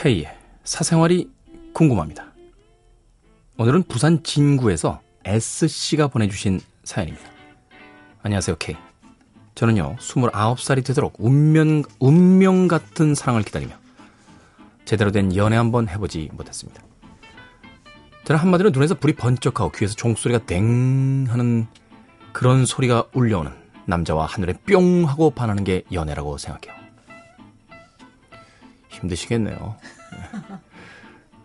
K의 사생활이 궁금합니다. 오늘은 부산 진구에서 S씨가 보내주신 사연입니다. 안녕하세요, K. 저는요, 29살이 되도록 운명, 운명 같은 사랑을 기다리며 제대로 된 연애 한번 해보지 못했습니다. 저는 한마디로 눈에서 불이 번쩍하고 귀에서 종소리가 댕 하는 그런 소리가 울려오는 남자와 하늘에 뿅 하고 반하는 게 연애라고 생각해요. 힘드시겠네요. 네.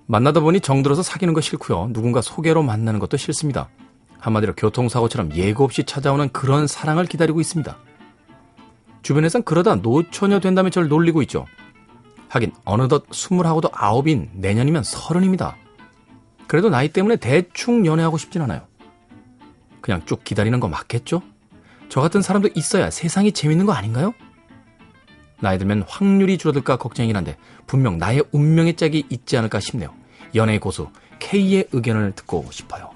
만나다 보니 정들어서 사귀는 거 싫고요. 누군가 소개로 만나는 것도 싫습니다. 한마디로 교통사고처럼 예고 없이 찾아오는 그런 사랑을 기다리고 있습니다. 주변에선 그러다 노처녀 된다며 저를 놀리고 있죠. 하긴 어느덧 스물하고도 아홉인 내년이면 서른입니다. 그래도 나이 때문에 대충 연애하고 싶진 않아요. 그냥 쭉 기다리는 거 맞겠죠? 저 같은 사람도 있어야 세상이 재밌는 거 아닌가요? 나이 들면 확률이 줄어들까 걱정이긴 한데 분명 나의 운명의 짝이 있지 않을까 싶네요. 연애의 고수 K의 의견을 듣고 싶어요.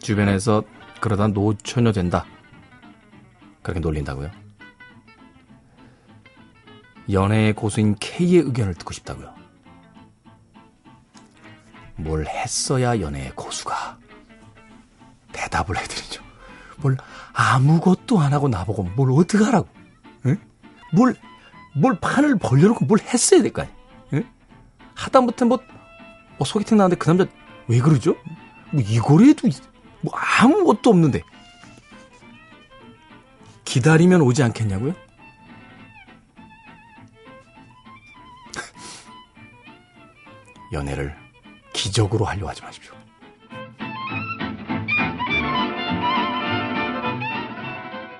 주변에서 그러다 노처녀 된다. 그렇게 놀린다고요? 연애의 고수인 K의 의견을 듣고 싶다고요? 뭘 했어야 연애의 고수가 대답을 해드리죠. 뭘 아무것도 안 하고 나보고 뭘 어떡하라고. 응? 뭘, 뭘 판을 벌려놓고 뭘 했어야 될 거 아니야. 응? 하다못해 뭐, 뭐 소개팅 나왔는데 그 남자 왜 그러죠? 뭐 이거래도 뭐 아무것도 없는데. 기다리면 오지 않겠냐고요? 연애를 기적으로 하려 하지 마십시오.